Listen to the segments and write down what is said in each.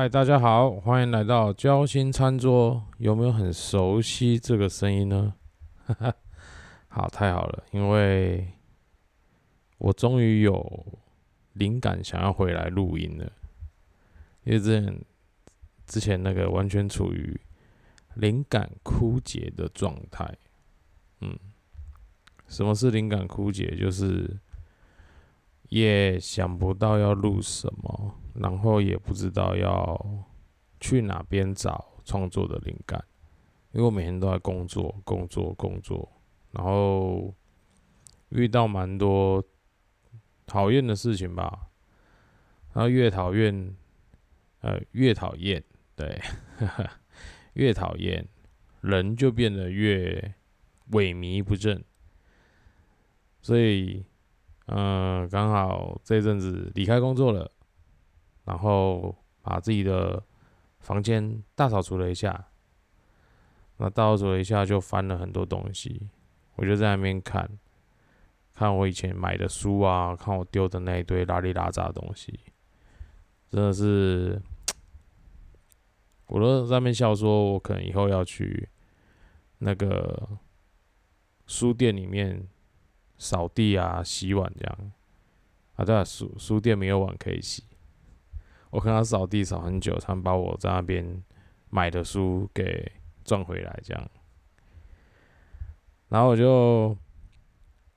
嗨，大家好，欢迎来到交心餐桌。有没有很熟悉这个声音呢？好，太好了，因为我终于有灵感，想要回来录音了。因为之前之前那个完全处于灵感枯竭的状态。嗯，什么是灵感枯竭？就是也想不到要录什么。然后也不知道要去哪边找创作的灵感，因为我每天都在工作、工作、工作，然后遇到蛮多讨厌的事情吧，然后越讨厌，呃，越讨厌，对，越讨厌，人就变得越萎靡不振，所以，嗯，刚好这阵子离开工作了。然后把自己的房间大扫除了一下，那大扫除了一下就翻了很多东西，我就在那边看，看我以前买的书啊，看我丢的那一堆拉里拉杂的东西，真的是，我都在那边笑说，我可能以后要去那个书店里面扫地啊、洗碗这样，啊，对啊，书书店没有碗可以洗。我看他扫地扫很久，才把我在那边买的书给赚回来，这样。然后我就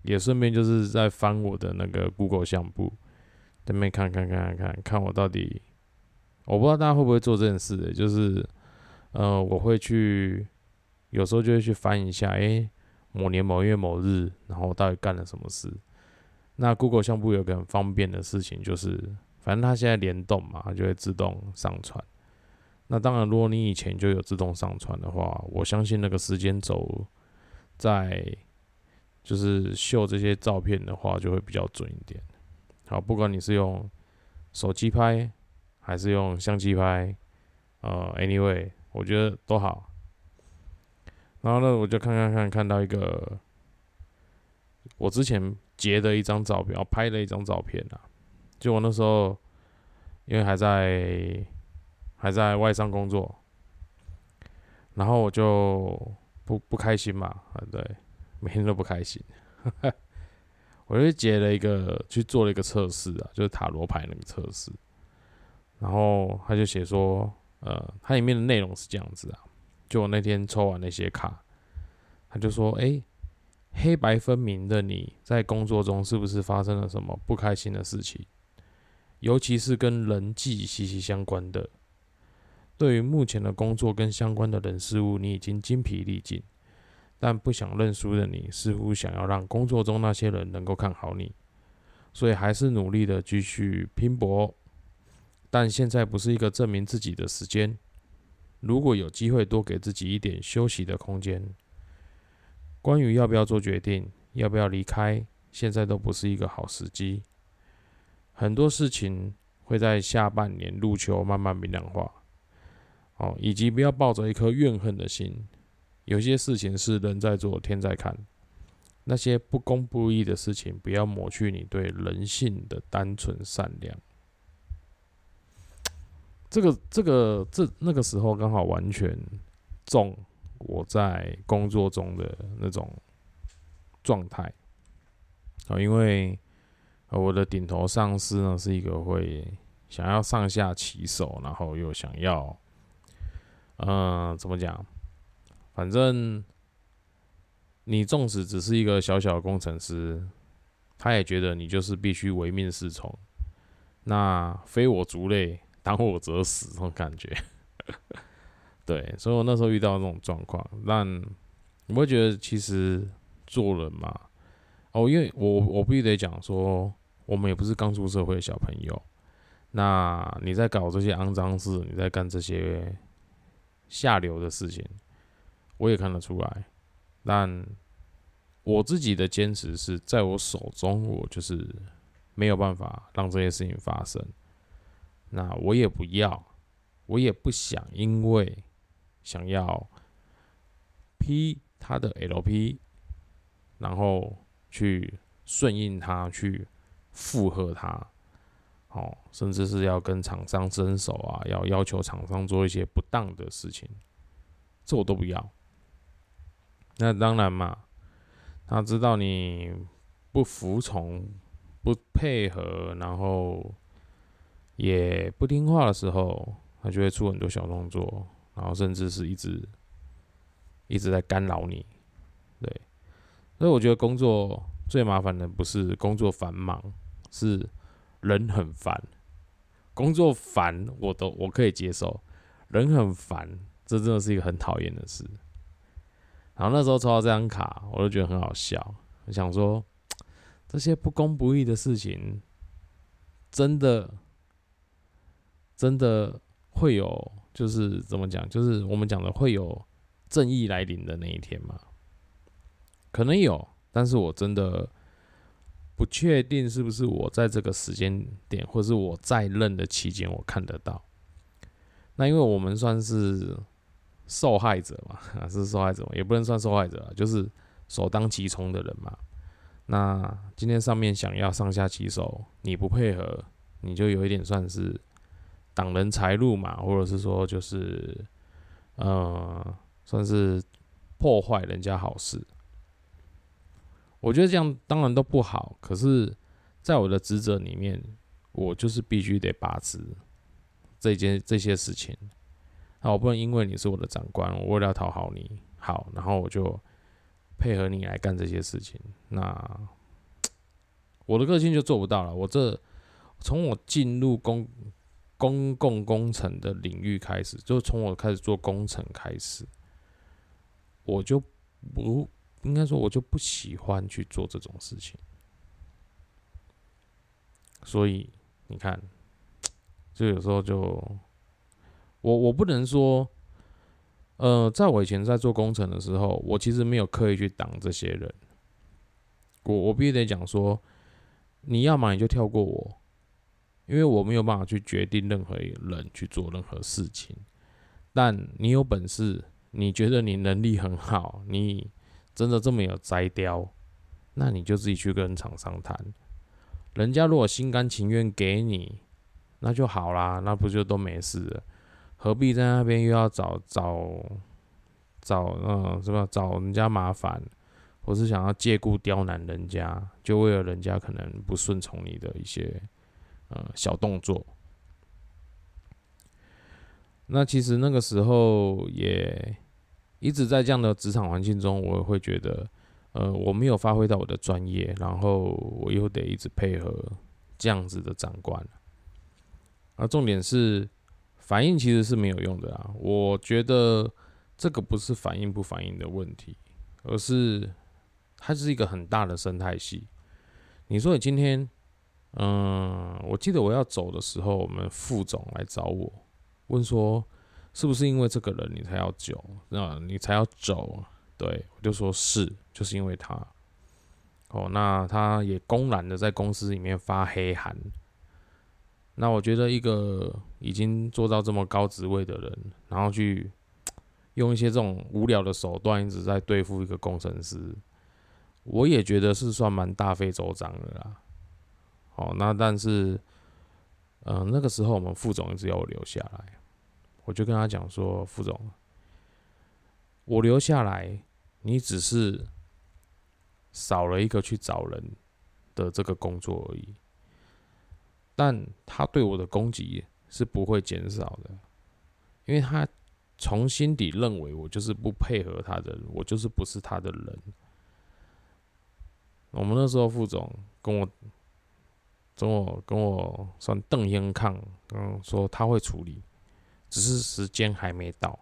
也顺便就是在翻我的那个 Google 相簿，那边看看看看看看我到底，我不知道大家会不会做这件事，就是，呃，我会去有时候就会去翻一下，哎，某年某月某日，然后我到底干了什么事。那 Google 相簿有个很方便的事情就是。反正它现在联动嘛，它就会自动上传。那当然，如果你以前就有自动上传的话，我相信那个时间轴在就是秀这些照片的话，就会比较准一点。好，不管你是用手机拍还是用相机拍，呃，anyway，我觉得都好。然后呢，我就看看看，看到一个我之前截的一张照片，哦，拍了一张照片啊。就我那时候，因为还在还在外商工作，然后我就不不开心嘛，对，每天都不开心，我就接了一个去做了一个测试啊，就是塔罗牌那个测试，然后他就写说，呃，它里面的内容是这样子啊，就我那天抽完那些卡，他就说，哎，黑白分明的你在工作中是不是发生了什么不开心的事情？尤其是跟人际息息相关的，对于目前的工作跟相关的人事物，你已经精疲力尽，但不想认输的你，似乎想要让工作中那些人能够看好你，所以还是努力的继续拼搏。但现在不是一个证明自己的时间，如果有机会多给自己一点休息的空间，关于要不要做决定，要不要离开，现在都不是一个好时机。很多事情会在下半年入秋慢慢明亮化，哦，以及不要抱着一颗怨恨的心。有些事情是人在做天在看，那些不公不义的事情，不要抹去你对人性的单纯善良。这个、这个、这那个时候刚好完全中我在工作中的那种状态，哦，因为。而我的顶头上司呢，是一个会想要上下其手，然后又想要，嗯，怎么讲？反正你纵使只是一个小小工程师，他也觉得你就是必须唯命是从。那非我族类，当我则死，这种感觉。对，所以我那时候遇到这种状况，但我会觉得其实做人嘛，哦，因为我我必须得讲说。我们也不是刚出社会的小朋友，那你在搞这些肮脏事，你在干这些下流的事情，我也看得出来。但我自己的坚持是在我手中，我就是没有办法让这些事情发生。那我也不要，我也不想，因为想要 P 他的 LP，然后去顺应他去。附和他，哦，甚至是要跟厂商伸手啊，要要求厂商做一些不当的事情，这我都不要。那当然嘛，他知道你不服从、不配合，然后也不听话的时候，他就会出很多小动作，然后甚至是一直一直在干扰你。对，所以我觉得工作最麻烦的不是工作繁忙，是人很烦。工作烦我都我可以接受，人很烦，这真的是一个很讨厌的事。然后那时候抽到这张卡，我就觉得很好笑。我想说，这些不公不义的事情，真的真的会有，就是怎么讲，就是我们讲的会有正义来临的那一天吗？可能有，但是我真的不确定是不是我在这个时间点，或是我在任的期间，我看得到。那因为我们算是受害者嘛，是受害者，也不能算受害者，就是首当其冲的人嘛。那今天上面想要上下其手，你不配合，你就有一点算是挡人财路嘛，或者是说就是呃，算是破坏人家好事。我觉得这样当然都不好，可是，在我的职责里面，我就是必须得把持这件这些事情。那我不能因为你是我的长官，我为了讨好你好，然后我就配合你来干这些事情。那我的个性就做不到了。我这从我进入公公共工程的领域开始，就从我开始做工程开始，我就不。应该说，我就不喜欢去做这种事情，所以你看，就有时候就我我不能说，呃，在我以前在做工程的时候，我其实没有刻意去挡这些人，我我必须得讲说，你要么你就跳过我，因为我没有办法去决定任何人去做任何事情，但你有本事，你觉得你能力很好，你。真的这么有摘雕，那你就自己去跟厂商谈。人家如果心甘情愿给你，那就好啦，那不就都没事了？何必在那边又要找找找嗯，是吧？找人家麻烦，或是想要借故刁难人家，就为了人家可能不顺从你的一些呃小动作。那其实那个时候也。一直在这样的职场环境中，我会觉得，呃，我没有发挥到我的专业，然后我又得一直配合这样子的长官。而重点是，反应其实是没有用的啊。我觉得这个不是反应不反应的问题，而是它是一个很大的生态系。你说你今天，嗯，我记得我要走的时候，我们副总来找我，问说。是不是因为这个人你才要走？那你才要走？对我就说是，就是因为他。哦，那他也公然的在公司里面发黑函。那我觉得一个已经做到这么高职位的人，然后去用一些这种无聊的手段一直在对付一个工程师，我也觉得是算蛮大费周章的啦。哦，那但是，嗯，那个时候我们副总一直要我留下来。我就跟他讲说：“副总，我留下来，你只是少了一个去找人的这个工作而已。但他对我的攻击是不会减少的，因为他从心底认为我就是不配合他的人，我就是不是他的人。我们那时候副总跟我跟我跟我算瞪眼抗，嗯，说他会处理。”只是时间还没到，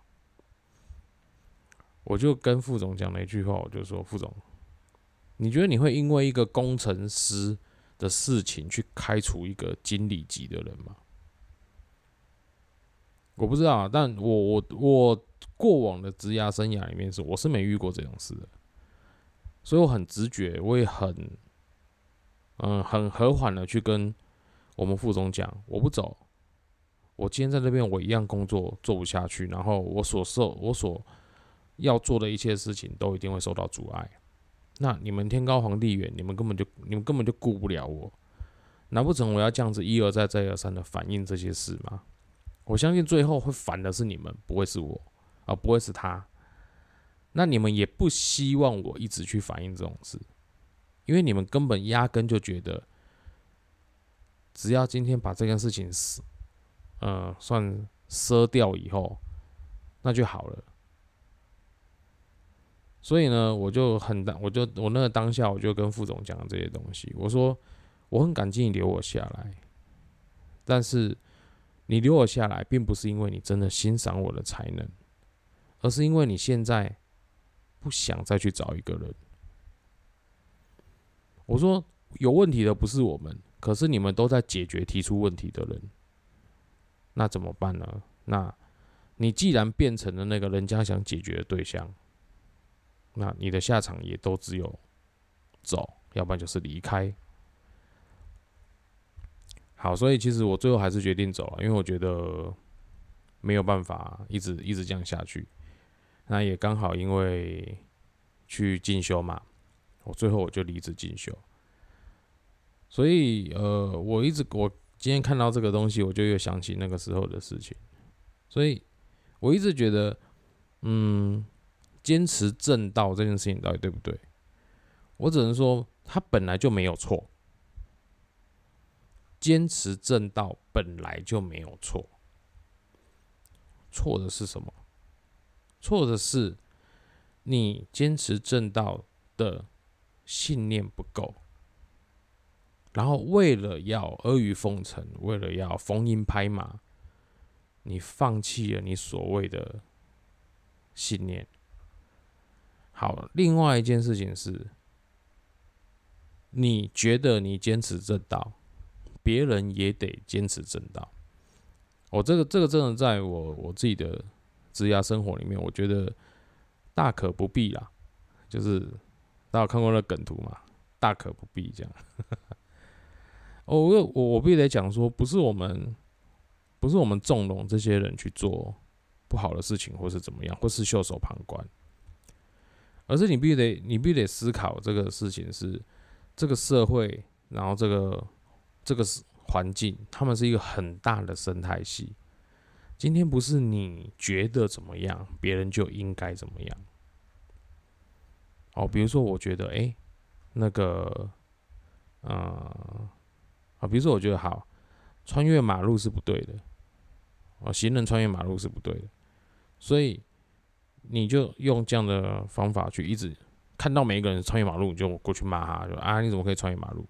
我就跟副总讲了一句话，我就说：“副总，你觉得你会因为一个工程师的事情去开除一个经理级的人吗？”我不知道，但我我我过往的职涯生涯里面是我是没遇过这种事的，所以我很直觉，我也很嗯很和缓的去跟我们副总讲，我不走。我今天在这边，我一样工作做不下去，然后我所受我所要做的一切事情都一定会受到阻碍。那你们天高皇帝远，你们根本就你们根本就顾不了我。难不成我要这样子一而再再而三的反映这些事吗？我相信最后会烦的是你们，不会是我，而不会是他。那你们也不希望我一直去反映这种事，因为你们根本压根就觉得，只要今天把这件事情，呃，算赊掉以后，那就好了。所以呢，我就很当，我就我那个当下，我就跟副总讲这些东西。我说，我很感激你留我下来，但是你留我下来，并不是因为你真的欣赏我的才能，而是因为你现在。不想再去找一个人。我说有问题的不是我们，可是你们都在解决提出问题的人，那怎么办呢？那你既然变成了那个人家想解决的对象，那你的下场也都只有走，要不然就是离开。好，所以其实我最后还是决定走了，因为我觉得没有办法一直一直这样下去。那也刚好，因为去进修嘛，我最后我就离职进修。所以，呃，我一直我今天看到这个东西，我就又想起那个时候的事情。所以，我一直觉得，嗯，坚持正道这件事情到底对不对？我只能说，他本来就没有错。坚持正道本来就没有错，错的是什么？错的是，你坚持正道的信念不够，然后为了要阿谀奉承，为了要逢迎拍马，你放弃了你所谓的信念。好，另外一件事情是，你觉得你坚持正道，别人也得坚持正道。我这个这个真的在我我自己的。职涯生活里面，我觉得大可不必啦。就是大家有看过那梗图嘛？大可不必这样。哦，我我我必须得讲说，不是我们，不是我们纵容这些人去做不好的事情，或是怎么样，或是袖手旁观，而是你必须得，你必须得思考这个事情是这个社会，然后这个这个环境，他们是一个很大的生态系。今天不是你觉得怎么样，别人就应该怎么样。哦，比如说，我觉得，哎，那个，呃，啊，比如说，我觉得好，穿越马路是不对的，哦，行人穿越马路是不对的，所以你就用这样的方法去一直看到每一个人穿越马路，你就过去骂他，就啊，你怎么可以穿越马路？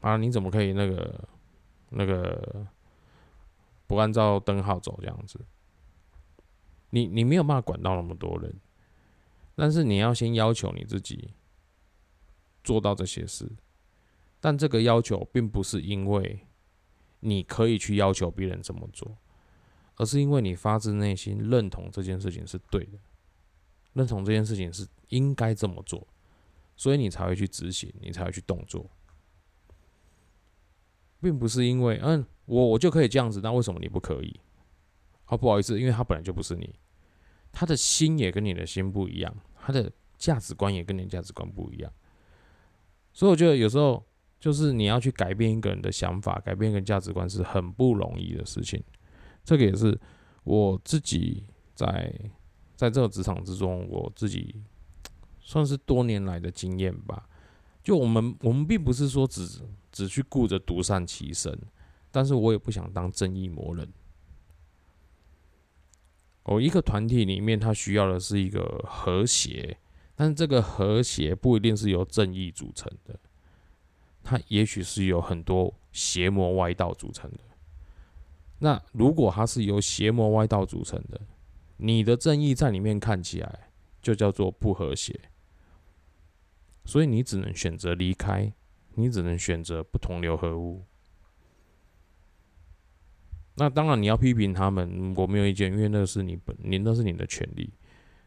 啊，你怎么可以那个那个？不按照灯号走，这样子，你你没有办法管到那么多人，但是你要先要求你自己做到这些事，但这个要求并不是因为你可以去要求别人这么做，而是因为你发自内心认同这件事情是对的，认同这件事情是应该这么做，所以你才会去执行，你才会去动作，并不是因为嗯。我我就可以这样子，那为什么你不可以？哦，不好意思，因为他本来就不是你，他的心也跟你的心不一样，他的价值观也跟你的价值观不一样，所以我觉得有时候就是你要去改变一个人的想法，改变一个价值观是很不容易的事情。这个也是我自己在在这个职场之中，我自己算是多年来的经验吧。就我们我们并不是说只只去顾着独善其身。但是我也不想当正义魔人。哦，一个团体里面，他需要的是一个和谐，但是这个和谐不一定是由正义组成的，它也许是有很多邪魔歪道组成的。那如果它是由邪魔歪道组成的，你的正义在里面看起来就叫做不和谐，所以你只能选择离开，你只能选择不同流合污。那当然，你要批评他们，我没有意见，因为那是你本，你那是你的权利。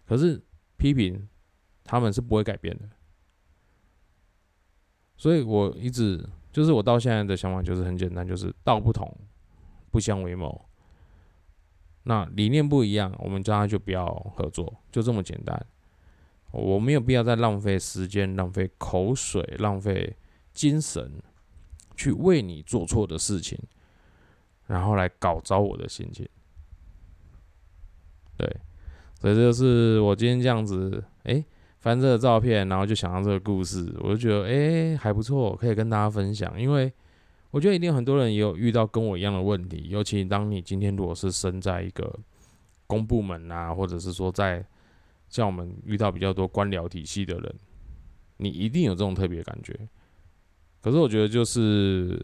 可是批评他们是不会改变的，所以我一直就是我到现在的想法就是很简单，就是道不同不相为谋。那理念不一样，我们大家就不要合作，就这么简单。我没有必要再浪费时间、浪费口水、浪费精神去为你做错的事情，然后来搞糟我的心情。对，所以这就是我今天这样子，哎，翻这个照片，然后就想到这个故事，我就觉得，哎，还不错，可以跟大家分享。因为我觉得一定很多人也有遇到跟我一样的问题，尤其当你今天如果是身在一个公部门啊，或者是说在像我们遇到比较多官僚体系的人，你一定有这种特别感觉。可是我觉得就是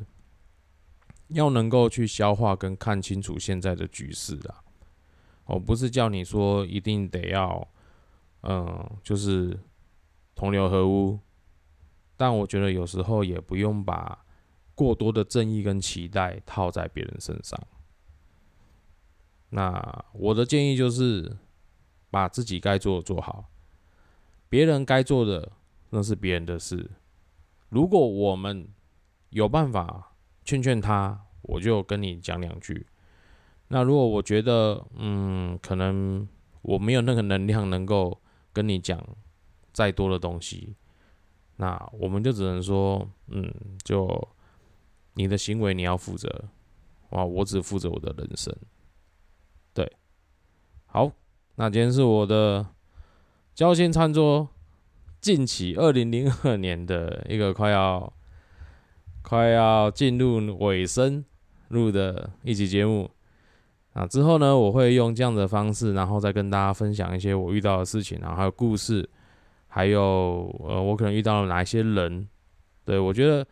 要能够去消化跟看清楚现在的局势啊。我不是叫你说一定得要，嗯，就是同流合污，但我觉得有时候也不用把过多的正义跟期待套在别人身上。那我的建议就是把自己该做的做好，别人该做的那是别人的事。如果我们有办法劝劝他，我就跟你讲两句。那如果我觉得，嗯，可能我没有那个能量能够跟你讲再多的东西，那我们就只能说，嗯，就你的行为你要负责，哇，我只负责我的人生。对，好，那今天是我的交心餐桌近期二零零二年的一个快要快要进入尾声录的一集节目。啊，之后呢，我会用这样的方式，然后再跟大家分享一些我遇到的事情，然后还有故事，还有呃，我可能遇到了哪一些人。对我觉得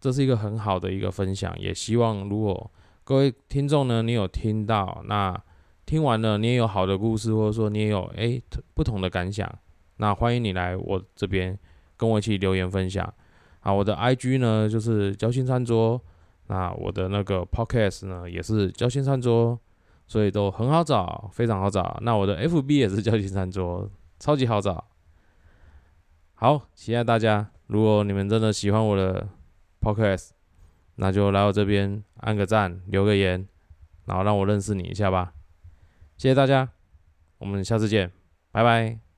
这是一个很好的一个分享，也希望如果各位听众呢，你有听到，那听完了你也有好的故事，或者说你也有诶不同的感想，那欢迎你来我这边跟我一起留言分享。啊，我的 IG 呢就是交心餐桌，那我的那个 Podcast 呢也是交心餐桌。所以都很好找，非常好找。那我的 FB 也是交心餐桌，超级好找。好，期待大家。如果你们真的喜欢我的 Podcast，那就来我这边按个赞，留个言，然后让我认识你一下吧。谢谢大家，我们下次见，拜拜。